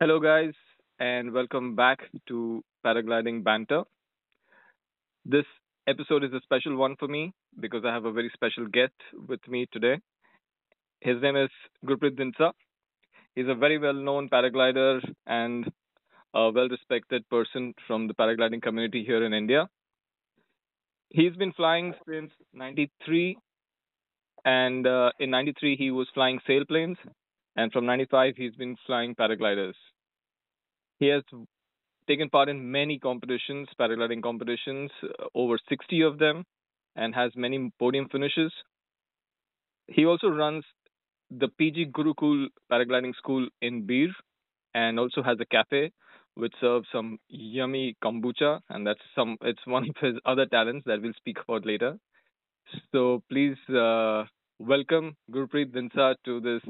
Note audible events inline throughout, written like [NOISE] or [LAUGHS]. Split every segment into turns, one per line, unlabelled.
Hello, guys, and welcome back to Paragliding Banter. This episode is a special one for me because I have a very special guest with me today. His name is Gurpreet Dhindsa. He's a very well known paraglider and a well respected person from the paragliding community here in India. He's been flying since 93, and uh, in 93, he was flying sailplanes, and from 95, he's been flying paragliders. He has taken part in many competitions, paragliding competitions, uh, over 60 of them, and has many podium finishes. He also runs the PG Gurukul Paragliding School in Bir and also has a cafe which serves some yummy kombucha and that's some it's one of his other talents that we'll speak about later. So please uh, welcome Gurpreet Dhindsa to this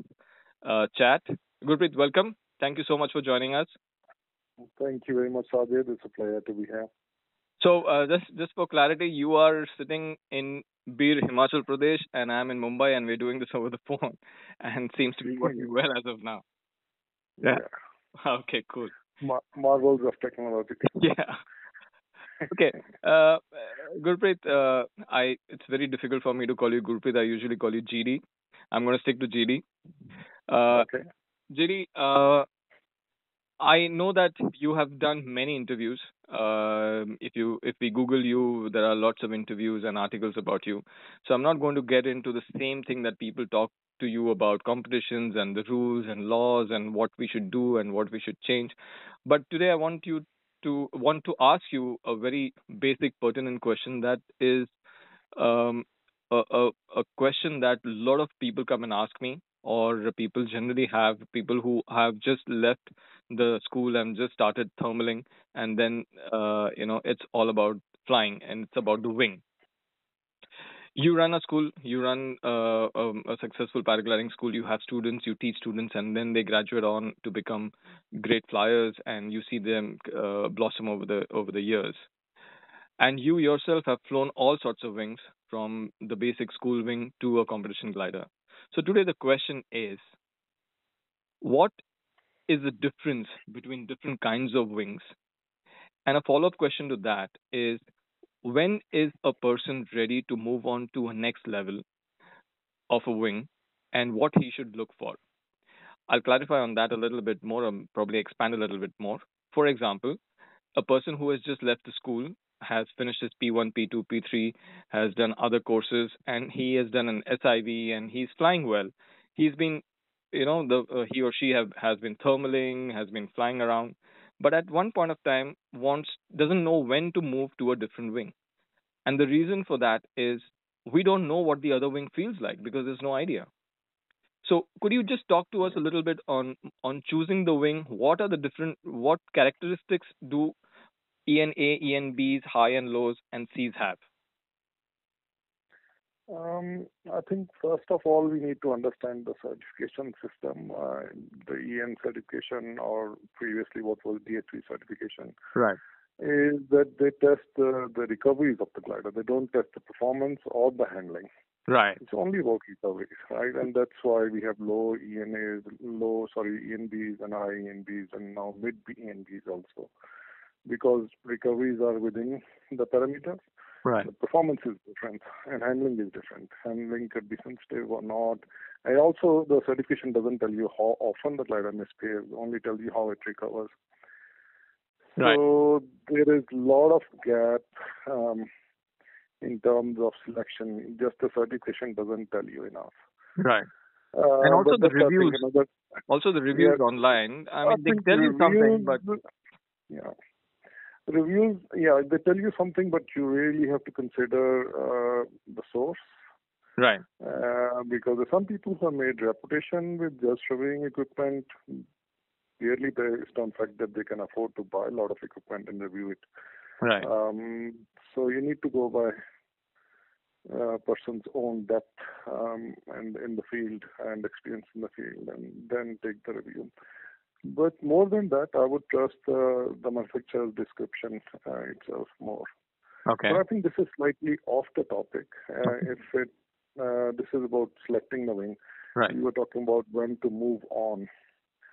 uh, chat. Gurpreet, welcome. Thank you so much for joining us.
Thank you very much, Sajid. It's a pleasure to be here.
So, uh, just just for clarity, you are sitting in Bir, Himachal Pradesh, and I'm in Mumbai, and we're doing this over the [LAUGHS] phone, and seems to be working well as of now.
Yeah. [LAUGHS]
Okay, cool.
Mar- marvels of technology. [LAUGHS]
Yeah. Okay. Uh, Gurpreet, uh, I it's very difficult for me to call you Gurpreet. I usually call you GD. I'm going to stick to GD. Uh,
okay.
GD, uh, I know that you have done many interviews. Um if you if we Google you, there are lots of interviews and articles about you. So I'm not going to get into the same thing that people talk to you about competitions and the rules and laws and what we should do and what we should change. But today I want you to want to ask you a very basic pertinent question that is um, a, a, a question that a lot of people come and ask me or people generally have people who have just left the school and just started thermaling and then uh, you know it's all about flying and it's about the wing. You run a school you run uh, um, a successful paragliding school you have students you teach students and then they graduate on to become great flyers and you see them uh, blossom over the over the years. And you yourself have flown all sorts of wings from the basic school wing to a competition glider so today the question is what is the difference between different kinds of wings? And a follow up question to that is when is a person ready to move on to a next level of a wing and what he should look for? I'll clarify on that a little bit more, and probably expand a little bit more. For example, a person who has just left the school has finished his P1, P2, P3, has done other courses, and he has done an SIV and he's flying well. He's been you know the uh, he or she have has been thermaling has been flying around but at one point of time wants doesn't know when to move to a different wing. And the reason for that is we don't know what the other wing feels like because there's no idea. So could you just talk to us a little bit on on choosing the wing? What are the different what characteristics do ENA ENBs high and lows and cs have
um, I think first of all we need to understand the certification system, uh, the EN certification or previously what was DHV certification.
Right.
Is that they test the, the recoveries of the glider. They don't test the performance or the handling.
Right.
It's only about recoveries, right? And that's why we have low ENAs, low, sorry, ENBs and high ENBs and now mid ENBs also. Because recoveries are within the parameters
Right.
The performance is different and handling is different. Handling could be sensitive or not. And also, the certification doesn't tell you how often the glider misbehaves, only tells you how it recovers.
Right.
So there is a lot of gap um, in terms of selection. Just the certification doesn't tell you enough.
Right.
Uh,
and also the reviews.
know,
Also the reviews
Yeah.
online. I
I
mean, they tell you something, but
yeah, reviews. Yeah, they tell you something, but you really have to consider uh, the source.
right.
Uh, because some people have made reputation with just reviewing equipment purely based on fact that they can afford to buy a lot of equipment and review it.
Right.
Um, so you need to go by a person's own depth um, and in the field and experience in the field, and then take the review. But more than that, I would trust uh, the manufacturer's description uh, itself more.
Okay.
But I think this is slightly off the topic. Uh, if it uh, this is about selecting the wing,
Right.
you were talking about when to move on.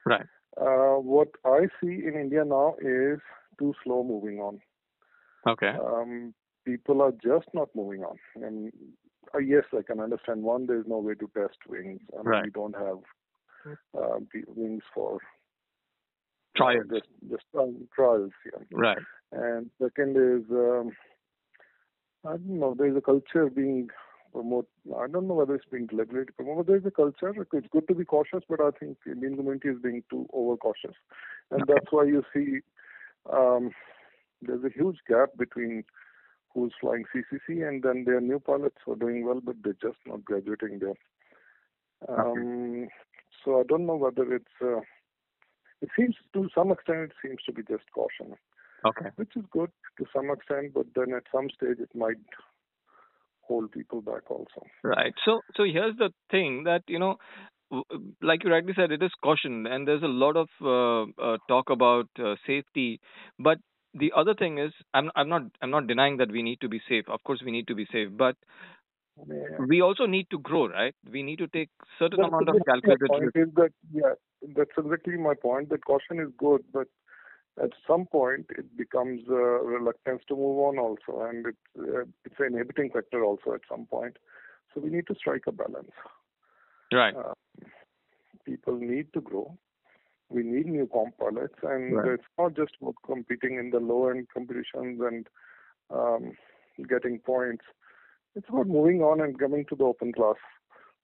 Right.
Uh, what I see in India now is too slow moving on.
Okay.
Um, people are just not moving on. And uh, yes, I can understand. One, there's no way to test wings. I mean,
Right.
we don't have uh, wings for
Trials.
just just um, trials. Yeah.
Right.
And second is, um, I don't know, there's a culture being promote. I don't know whether it's being deliberately promoted. There's a culture. It's good to be cautious, but I think the Indian community is being too overcautious, and
Okay.
that's why you see um, there's a huge gap between who's flying CCC and then their new pilots who are doing well, but they're just not graduating there. Um, so I don't know whether it's. Uh, it seems to some extent it seems to be just caution
Okay.
which is good to some extent, but then at some stage it might hold people back also.
Right. So so here's the thing that you know, like you rightly said, it is caution, and there's a lot of uh, uh, talk about uh, safety. But the other thing is, I'm I'm not I'm not denying that we need to be safe. Of course, we need to be safe, but. We also need to grow, right? We need to take certain
That's
amount of calculated risk.
is that yeah, that's exactly my point. That caution is good, but at some point it becomes a reluctance to move on also, and it's uh, it's an inhibiting factor also at some point. So we need to strike a balance.
Right.
Uh, people need to grow. We need new comp pilots, and
Right.
it's not just about competing in the low end competitions and um, getting points. It's about moving on and coming to the open class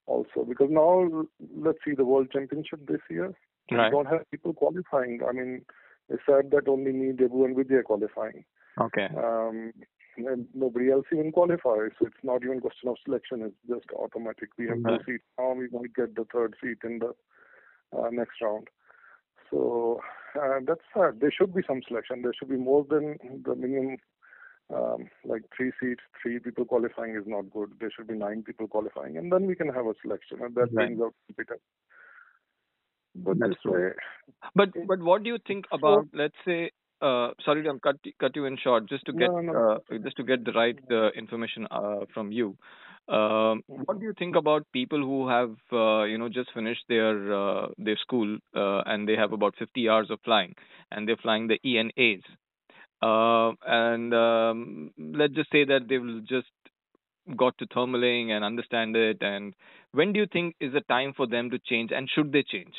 also. Because now, let's see the World Championship this year.
Right.
We don't have people qualifying. I mean, they said that only me, Debu, and Vijay are qualifying.
Okay.
Um, and nobody else even qualifies. So it's not even question of selection. It's just automatic. We have
Right.
two seats now. We might get the third seat in the uh, next round. So uh, that's sad. There should be some selection. There should be more than the minimum. Um, like three seats, three people qualifying is not good. There should be nine people qualifying, and then we can have a selection, and that
Right.
brings out competence. But
That's
this
true.
way,
But but what do you think
So-
about let's say uh, sorry to cut cut you in short just to get
No, no.
Uh, just to get the right uh, information uh, from you. Um, what do you think about people who have uh, you know just finished their uh, their school uh, and they have about 50 hours of flying and they're flying the ENAs uh, and um, let's just say that they've just got to thermaling and understand it and when do you think is the time for them to change and should they change?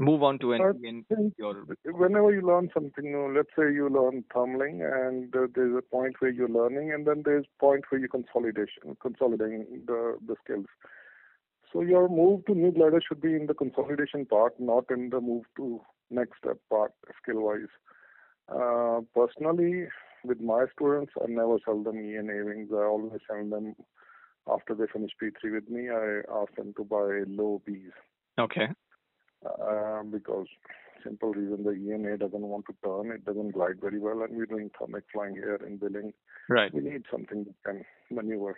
Move on to an
I
EN
think
or
whenever you learn something new, let's say you learn tumbling, and uh, there's a point where you're learning, and then there's a point where you consolidation, consolidating the the skills. So your move to new glider should be in the consolidation part, not in the move to next step part, skill wise. Uh, personally, with my students, I never sell them ENA wings. I always sell them after they finish P3 with me. I ask them to buy low Bs
okay
uh, because simple reason the ENA doesn't want to turn, it doesn't glide very well, and we're doing thermic flying here in Billing.
right
We need something that can maneuver.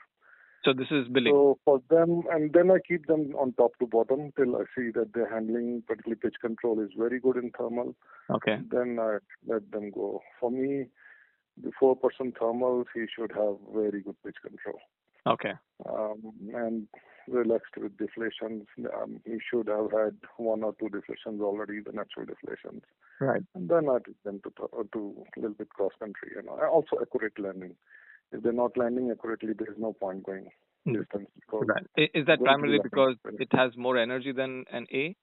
So this is Billing
So for them, and then I keep them on top to bottom till I see that their handling, particularly pitch control, is very good in thermal.
okay
Then I let them go. For me, before person thermals, he should have very good pitch control
okay
um, and relaxed with deflations. Um, he should have had one or two deflations already, the natural deflations.
right
And then I took them to a little bit cross country. You know, also accurate landing. If they're not landing accurately, there's no point going
Mm.
distance
Right. Is that primarily because it has more energy than an A?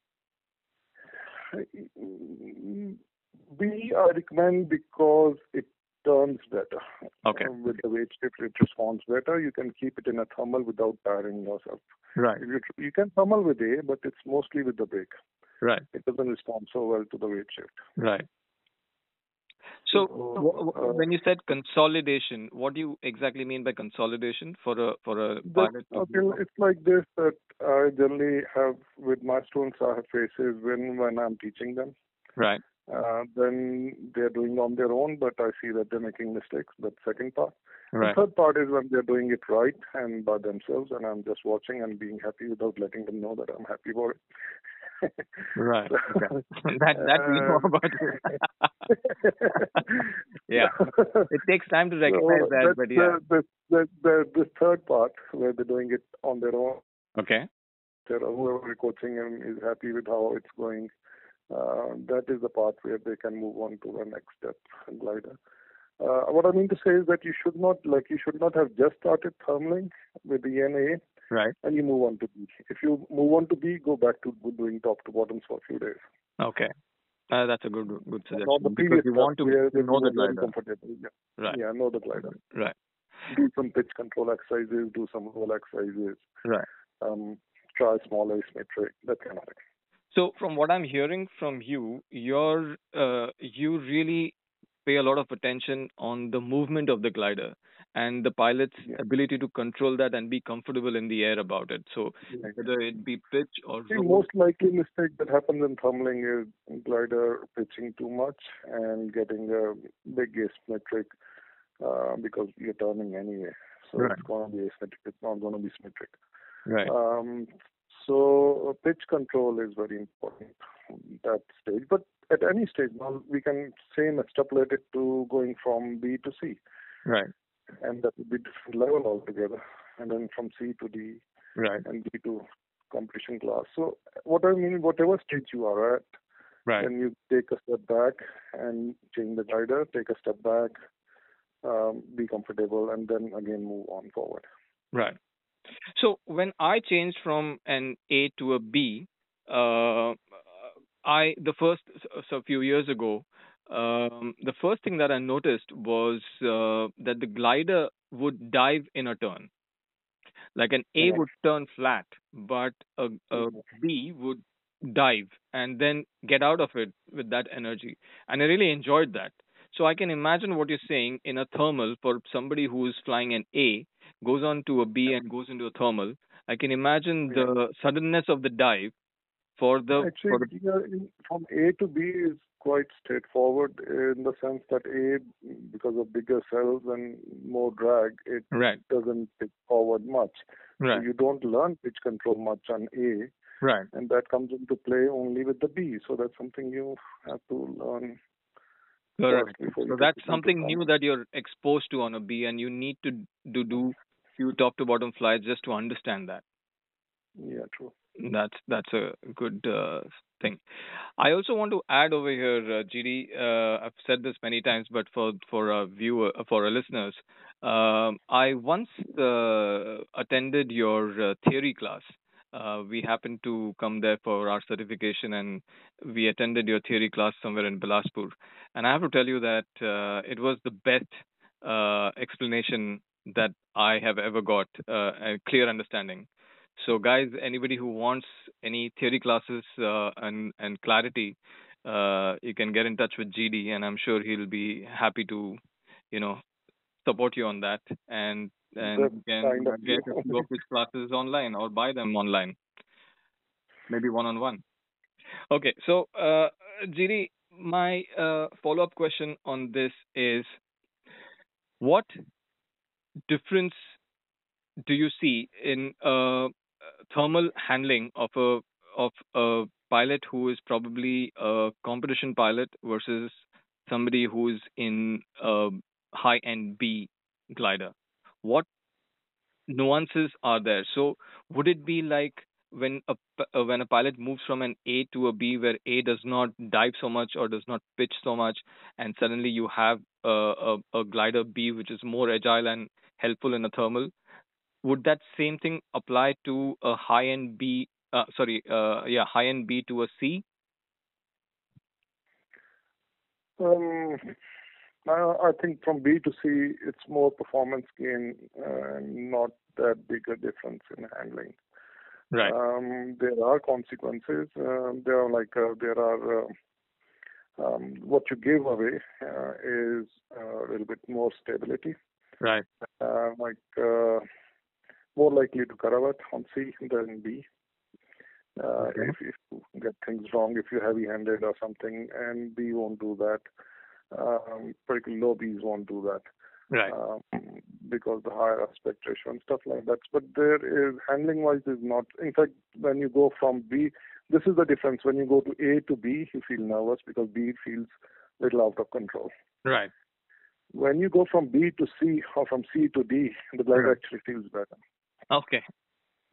B I recommend because it turns better.
Okay.
Uh, with the weight shift, it responds better. You can keep it in a thermal without tiring yourself.
Right.
You, you can thermal with A, but it's mostly with the brake.
Right.
It doesn't respond so well to the weight shift.
Right. So,
So,
w- w-
uh,
when you said consolidation, what do you exactly mean by consolidation for a for a pilot?
okay, it's like this that I generally have with my students. I have phases when when I'm teaching them.
Right.
Uh, then they're doing on their own, but I see that they're making mistakes. That's second part.
Right.
The third part is when they're doing it right and by themselves, and I'm just watching and being happy without letting them know that I'm happy for it.
Right. Okay. [LAUGHS] [LAUGHS] that that we know
Uh,
about yeah. [LAUGHS] It takes time to recognize
So
that, but yeah.
the, the, the, the, third part where they're doing it on their own.
Okay.
whoever is coaching him is happy with how it's going, uh, that is the part where they can move on to the next step glider. Uh, what I mean to say is that you should not like you should not have just started thermaling with the NA,
right?
And you move on to B. If you move on to B, go back to doing top to bottoms for a few days.
Okay. Uh, that's a good good suggestion.
Not the
because you want to know the glider.
Comfortable. Yeah.
Right.
Yeah, know the glider.
Right.
Do some pitch control exercises, do some roll exercises.
Right.
Um, try small asymmetric, that kind of thing.
So from what I'm hearing from you, you're uh, you really pay a lot of attention on the movement of the glider and the pilot's yeah. ability to control that and be comfortable in the air about it. So yeah. whether it be pitch or
the most likely mistake that happens in thermaling is glider pitching too much and getting a big asymmetric uh, because you're turning anyway. So right. it's going to be asymmetric. It's not going to be symmetric.
Right.
Um, so uh, pitch control is very important that stage. But at any stage, now we can same extrapolate it to going from B to C.
Right.
And that would be different level altogether. And then from C to D.
Right.
And D to competition class. So what I mean, whatever stage you are at,
right.
then you take a step back and change the glider, take a step back, um, be comfortable, and then again move on forward.
Right. So when I changed from an A to a B, uh, I the first so a few years ago, um, the first thing that I noticed was uh, that the glider would dive in a turn. Like an A would turn flat, but a, a. B would dive and then get out of it with that energy. And I really enjoyed that. So I can imagine what you're saying in a thermal for somebody who is flying an A, goes on to a B and goes into a thermal. I can imagine the suddenness of the dive for the
actually
for the...
From A to B is quite straightforward in the sense that A, because of bigger cells and more drag, it
right.
doesn't pitch forward much.
Right.
So you don't learn pitch control much on A.
Right.
And that comes into play only with the B. So that's something you have to learn.
Correct. So that's something new that you're exposed to on a B, and you need to do do few top to bottom flights just to understand that.
Yeah, true.
That's that's a good uh, thing. I also want to add over here, uh, GD. Uh, I've said this many times, but for for a viewer, for our listeners, um, I once uh, attended your uh, theory class. Uh, we happened to come there for our certification, and we attended your theory class somewhere in Bilaspur. And I have to tell you that it was the best explanation that I have ever got, a clear understanding. So, guys, anybody who wants any theory classes uh, and and clarity, uh, you can get in touch with GD, and I'm sure he'll be happy to, you know, support you on that, and and you can get few his classes online or buy them online, maybe one on one. Okay, so uh, GD, my uh, follow up question on this is, what difference do you see in uh, thermal handling of a of a pilot who is probably a competition pilot versus somebody who's in a high end B glider? What nuances are there? So would it be like when a when a pilot moves from an A to a B where A does not dive so much or does not pitch so much, and suddenly you have a, a, a glider B which is more agile and helpful in a thermal? Would that same thing apply to a high end B? Uh, sorry, uh, yeah, high end B to a C?
Um, I think from B to C, it's more performance gain, uh, not that big a difference in handling.
Right.
Um, there are consequences. Um, there are like uh, there are uh, um, what you give away uh, is a little bit more stability.
Right.
Uh, like uh, more likely to cravat on C than B. Uh, okay. if, if you get things wrong, if you're heavy-handed or something, and B won't do that. Um, particularly low Bs won't do that.
Right.
Um, because the higher aspect ratio and stuff like that. But there is handling wise is not. In fact, when you go from B, this is the difference. When you go to A to B, you feel nervous because B feels a little out of control.
Right.
When you go from B to C or from C to D, the glider right. actually feels better.
Okay.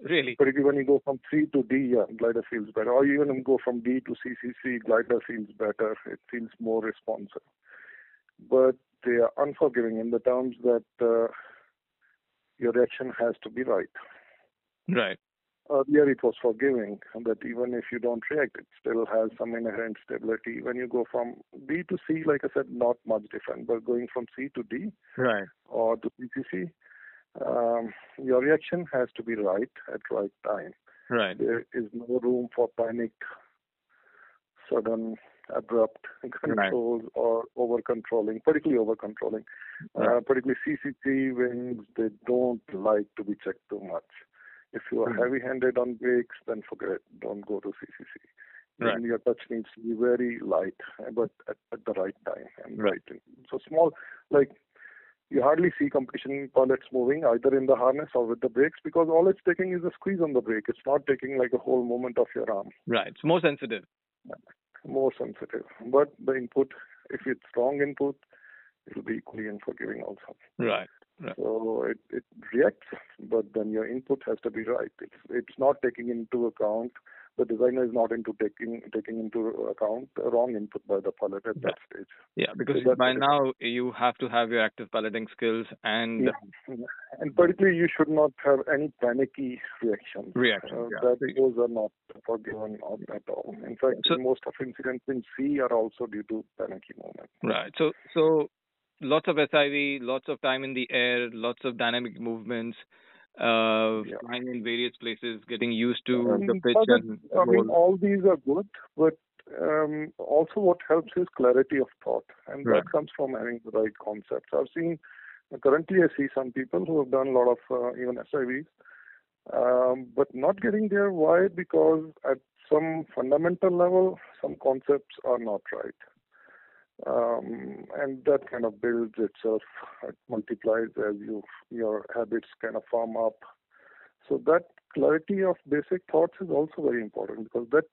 Really?
Particularly when you go from C to D, yeah, glider feels better. Or even go from D to CCC, glider feels better. It feels more responsive. But they are unforgiving in the terms that uh, your reaction has to be right.
Right.
Earlier it was forgiving, that even if you don't react, it still has some inherent stability. When you go from D to C, like I said, not much different, but going from C to D
Right.
or to CCC, um, your reaction has to be right at right time.
Right.
There is no room for panic, sudden, abrupt controls or over controlling, particularly over controlling.
Right.
Uh, particularly CCC wings, they don't like to be checked too much. If you are
Mhm.
heavy-handed on brakes, then forget it. Don't go to CCC.
Right.
Then your touch needs to be very light, uh, but at, at the right time and
Right.
right. So small, like you hardly see competition pilots moving either in the harness or with the brakes because all it's taking is a squeeze on the brake. It's not taking like a whole movement of your arm.
Right. It's more sensitive.
More sensitive. But the input, if it's wrong input, it will be equally unforgiving also.
Right. Right.
So it, it reacts, but then your input has to be right. It's it's not taking into account the designer is not into taking taking into account wrong input by the pilot at that stage.
Yeah, because
that's
by now you have to have your active piloting skills and
Yeah. And particularly, you should not have any panicky reactions.
reaction.
Uh,
yeah.
that
So-
those are not forgiven at all. In fact,
So-
most of incidents in sea are also due to panicky movement.
Right. So so lots of SIV, lots of time in the air, lots of dynamic movements, uh,
Yeah.
flying in various places, getting used to
Um,
the pitch and
I mean, all these are good, but um, also what helps is clarity of thought, and
Right.
that comes from having the right concepts. I've seen currently I see some people who have done a lot of uh, even SIVs, um, but not getting there. Why? Because at some fundamental level, some concepts are not right. Um, and that kind of builds itself, it multiplies as you your habits kind of form up. So that clarity of basic thoughts is also very important because that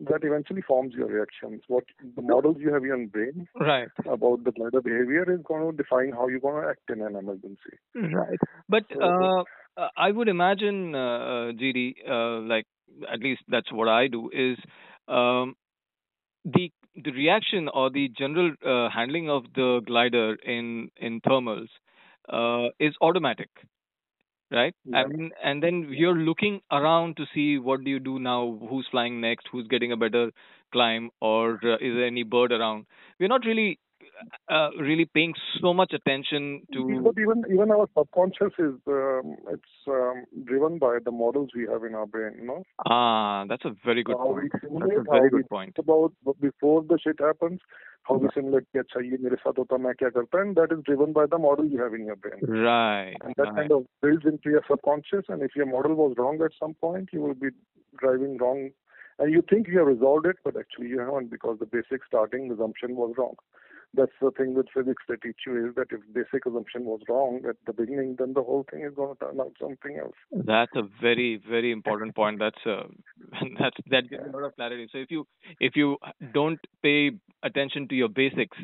that eventually forms your reactions. What the models you have in your brain
Right.
about the glider behavior is going to define how you're going to act in an emergency.
Right. But
So-
uh, uh, I would imagine, uh, uh, GD, uh, like at least that's what I do, is um, the the reaction or the general uh, handling of the glider in in thermals uh, is automatic, right?
Yeah.
And and then you're looking around to see what do you do now, who's flying next, who's getting a better climb, or uh, is there any bird around? We're not really uh, really paying so much attention to
But even even our subconscious is um, it's um, driven by the models we have in our brain. You know,
Ah, that's a very good
how we
point. That's
simulate,
a
how
very
we
good point.
think about b- before the shit happens, how we simulate कि अच्छा ये मेरे साथ होता मैं क्या करता and that is driven by the model you have in your brain.
Right.
And that
right.
kind of builds into your subconscious. And if your model was wrong at some point, you will be driving wrong. And you think you have resolved it, but actually you haven't because the basic starting assumption was wrong. That's the thing with physics they teach you is that if basic assumption was wrong at the beginning, then the whole thing is going to turn out something else.
That's a very, very important point. That's uh, [LAUGHS] that's that gives a lot of clarity. So if you if you don't pay attention to your basics,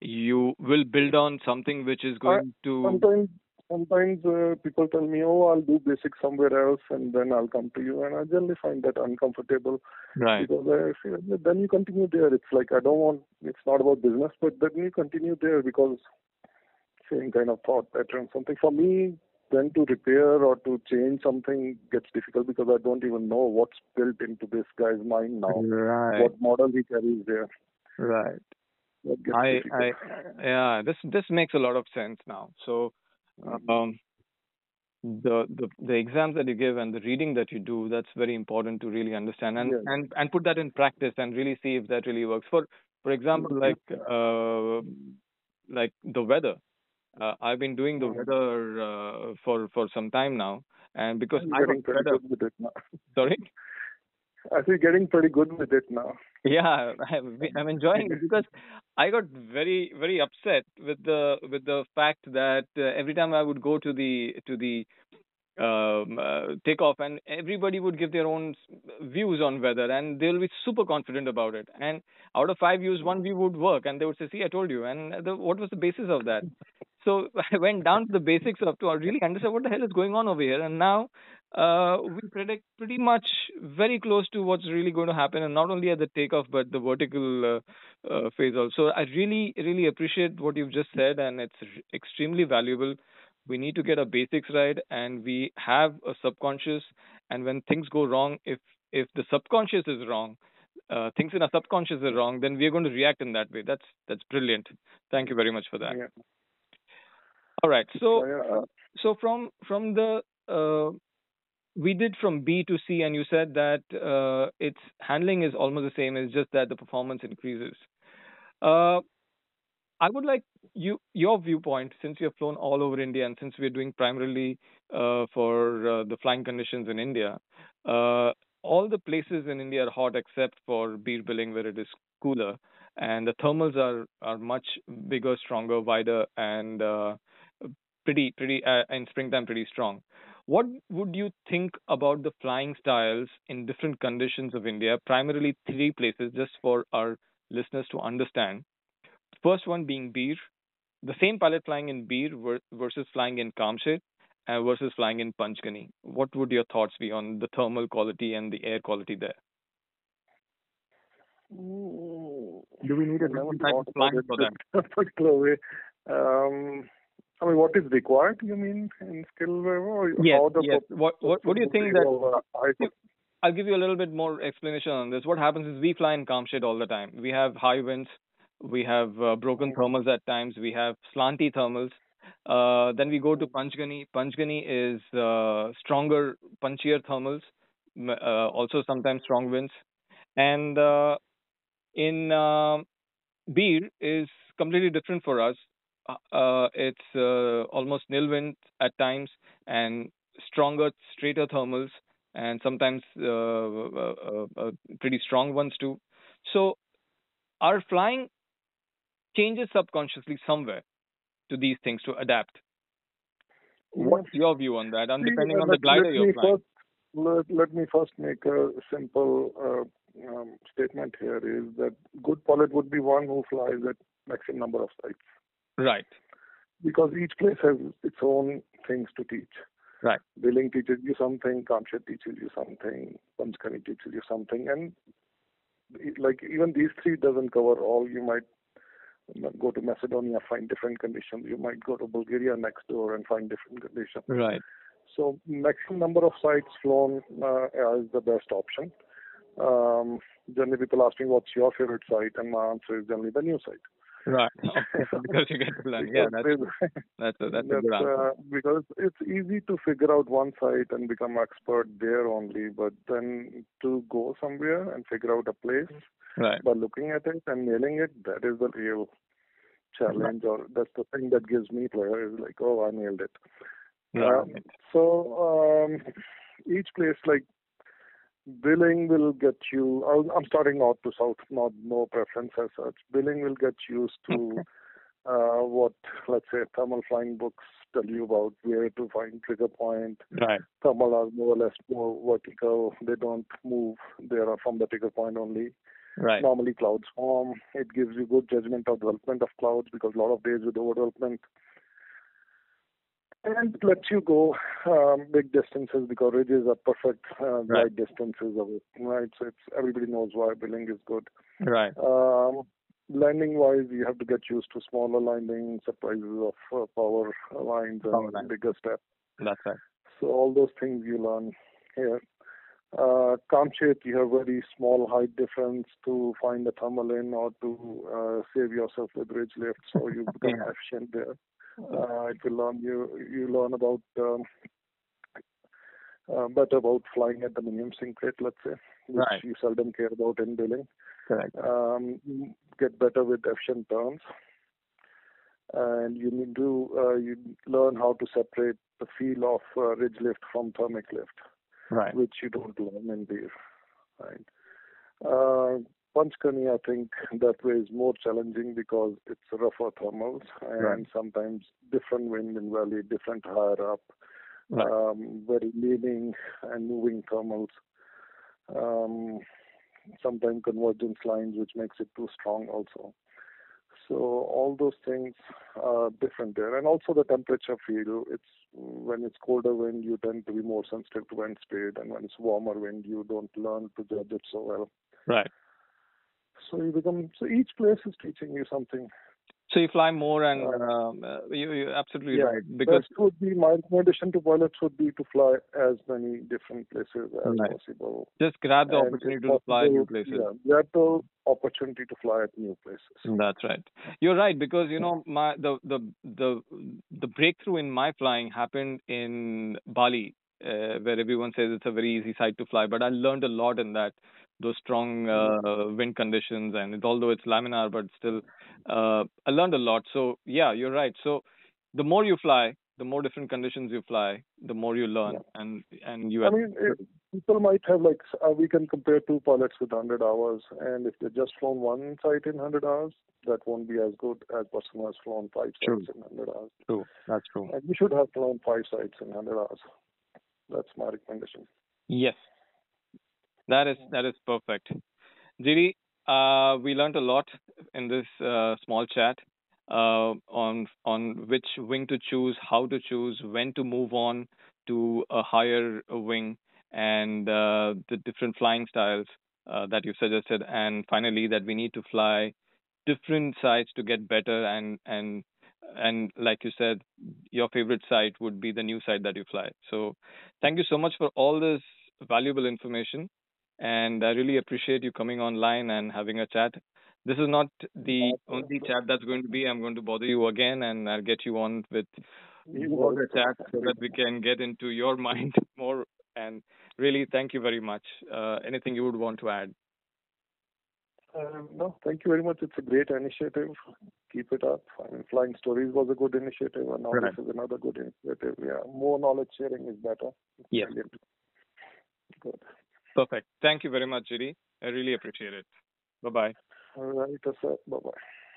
you will build on something which is going to
Sometimes, sometimes uh, people tell me, "Oh, I'll do basic somewhere else, and then I'll come to you," and I generally find that uncomfortable
right.
because I feel then you continue there. It's like I don't want. It's not about business, but then you continue there because same kind of thought pattern. Something for me, then to repair or to change something gets difficult because I don't even know what's built into this guy's mind now.
Right.
What model he carries there.
Right. I,
difficult.
I, yeah, this this makes a lot of sense now. So, um, the the the exams that you give and the reading that you do, that's very important to really understand and
Yes.
and and put that in practice and really see if that really works. For for example, like uh, like the weather. Uh, I've been doing the
Mhm.
weather uh, for for some time now, and because
I'm
I
getting pretty
better.
good with it now.
Sorry.
I feel getting pretty good with it now.
Yeah, [LAUGHS] I'm, I'm enjoying it because I got very very upset with the with the fact that uh, every time I would go to the to the um, uh, takeoff and everybody would give their own views on weather and they'll be super confident about it. And out of five views one view would work and they would say see I told you. And the, what was the basis of that? So [LAUGHS] I went down to the basics of to really understand what the hell is going on over here. And now uh, we predict pretty much very close to what's really going to happen, and not only at the takeoff but the vertical uh, uh, phase also. I really, really appreciate what you've just said, and it's extremely valuable. We need to get our basics right, and we have a subconscious. And when things go wrong, if if the subconscious is wrong, uh, things in our subconscious are wrong, then we are going to react in that way. That's that's brilliant. Thank you very much for that.
Yeah.
All right. So so from from the uh, we did from B to C, and you said that uh, its handling is almost the same. It's just that the performance increases. Uh, I would like you your viewpoint since you have flown all over India and since we're doing primarily uh, for uh, the flying conditions in India. Uh, all the places in India are hot except for Bir Billing where it is cooler, and the thermals are are much bigger, stronger, wider, and uh, pretty pretty in springtime pretty strong. What would you think about the flying styles in different conditions of India? Primarily three places, just for our listeners to understand. First one being Bir, the same pilot flying in Bir versus flying in Kamshet uh, versus flying in Panchgani. What would your thoughts be on the thermal quality and the air quality there?
Mm,
Do we need a
never
different type [LAUGHS] of flying for
it
that?
particular way. Um, I mean, what is required? You mean in skill level? Or
Yes,
how the
yes. What what what do you think that?
high-
I'll give you a little bit more explanation on this. What happens is we fly in Kamshet all the time. We have high winds, we have uh, broken thermals at times, we have slanty thermals. Uh, then we go to Panchgani. Panchgani is uh, stronger, punchier thermals, uh, also sometimes strong winds. And uh, in uh, Bir is completely different for us. Uh, uh, it's uh, almost nil wind at times and stronger, straighter thermals, and sometimes uh, uh, uh, uh, pretty strong ones too. So our flying changes subconsciously somewhere to these things to adapt. What's your view on that? And depending on the glider you're flying.
First, let, let me first make a simple um, statement here is that good pilot would be one who flies at maximum number of sites
Right.
because each place has its own things to teach.
Right.
Billing teaches you something, Kamshet teaches you something, Panchgani teaches you something, and like even these three doesn't cover all. You might go to Macedonia, find different conditions. You might go to Bulgaria next door and find different conditions.
Right.
So maximum number of sites flown uh, is the best option. Um, generally, people ask me what's your favorite site, and my answer is generally the new site.
Right. [LAUGHS] [LAUGHS] because you get to learn. Yeah, that's [LAUGHS] that's a, that's a
that's,
good answer.
uh, because it's easy to figure out one site and become expert there only, but then to go somewhere and figure out a place
Right.
by looking at it and nailing it, that is the real challenge, or that's the thing that gives me pleasure. Is like, oh, I nailed it. Um, so um, each place like Billing will get you. I'm starting north to south, not no preference as such. Billing will get used to uh, what, let's say, thermal flying books tell you about where to find trigger point.
Right.
Thermal are more or less more vertical. They don't move. They are from the trigger point only.
Right.
Normally clouds form. It gives you good judgment of development of clouds because a lot of days with overdevelopment. And it lets you go um, big distances because ridges are perfect uh,
Right.
distances away, right? So it's everybody knows why Billing is good.
Right.
Um, landing wise, you have to get used to smaller landing, surprises of uh, power lines
Power
and
lines.
bigger steps.
That's right.
So all those things you learn here. Uh, Kamshet, you have very small height difference to find the thermal in or to uh, save yourself with ridge lift, so you [LAUGHS] become
Yeah.
efficient there. Uh, it will learn you you learn about um, uh, better about flying at the minimum sink rate, let's say, which
Right.
you seldom care about in Billing.
Correct.
Um, get better with efficient turns, and you need to uh, you learn how to separate the feel of uh, ridge lift from thermic lift,
Right.
which you don't learn in Bir, right? Uh, Panchgani, I think that way is more challenging because it's rougher thermals and
Right.
sometimes different wind in valley, different higher up,
Right.
um, very leaning and moving thermals. Um, sometimes convergence lines, which makes it too strong also. So all those things are different there, and also the temperature feel. It's when it's colder wind, you tend to be more sensitive to wind speed, and when it's warmer wind, you don't learn to judge it so well.
Right.
So you become so each place is teaching you something.
So you fly more, and um, uh, you, you're absolutely
Yeah,
right because
Best would be my recommendation to pilots would be to fly as many different places as
Right.
possible.
just grab the
And
opportunity to fly new places.
Yeah, get the opportunity to fly at new places.
That's right. You're right because you know my the the the the breakthrough in my flying happened in Bali, uh, where everyone says it's a very easy site to fly. But I learned a lot in that those strong uh, wind conditions and it, although it's laminar, but still uh, I learned a lot. So yeah, you're right. So the more you fly, the more different conditions you fly, the more you learn, and and you.
I mean, it, people might have like uh, we can compare two pilots with 100 hours, and if they just flown one site in 100 hours, that won't be as good as person who has flown five
True.
sites in 100 hours.
true. That's true.
And we should have flown five sites in 100 hours. That's my recommendation.
Yes. That is that is perfect. GD, uh, we learned a lot in this uh, small chat uh, on on which wing to choose, how to choose, when to move on to a higher wing, and uh, the different flying styles uh, that you suggested, and finally that we need to fly different sites to get better and and and like you said, your favorite site would be the new site that you fly. So thank you so much for all this valuable information. And I really appreciate you coming online and having a chat. This is not the only chat that's going to be. I'm going to bother you again and I'll get you on with other chat so that we can get into your [LAUGHS] mind more. And really, thank you very much. Uh, anything you would want to add?
Um, no, thank you very much. It's a great initiative. Keep it up. I mean, Flying Stories was a good initiative, and now
Right.
this is another good initiative. Yeah, more knowledge sharing is better.
Yes.
Good.
Perfect. Thank you very much, GD. I really appreciate it. Bye bye.
All right, sir. Bye bye.